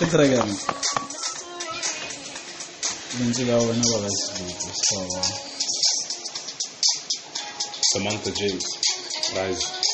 Aspetta ragazzi. Non ci davo una cosa subito. Eh. Samantha James. Rise.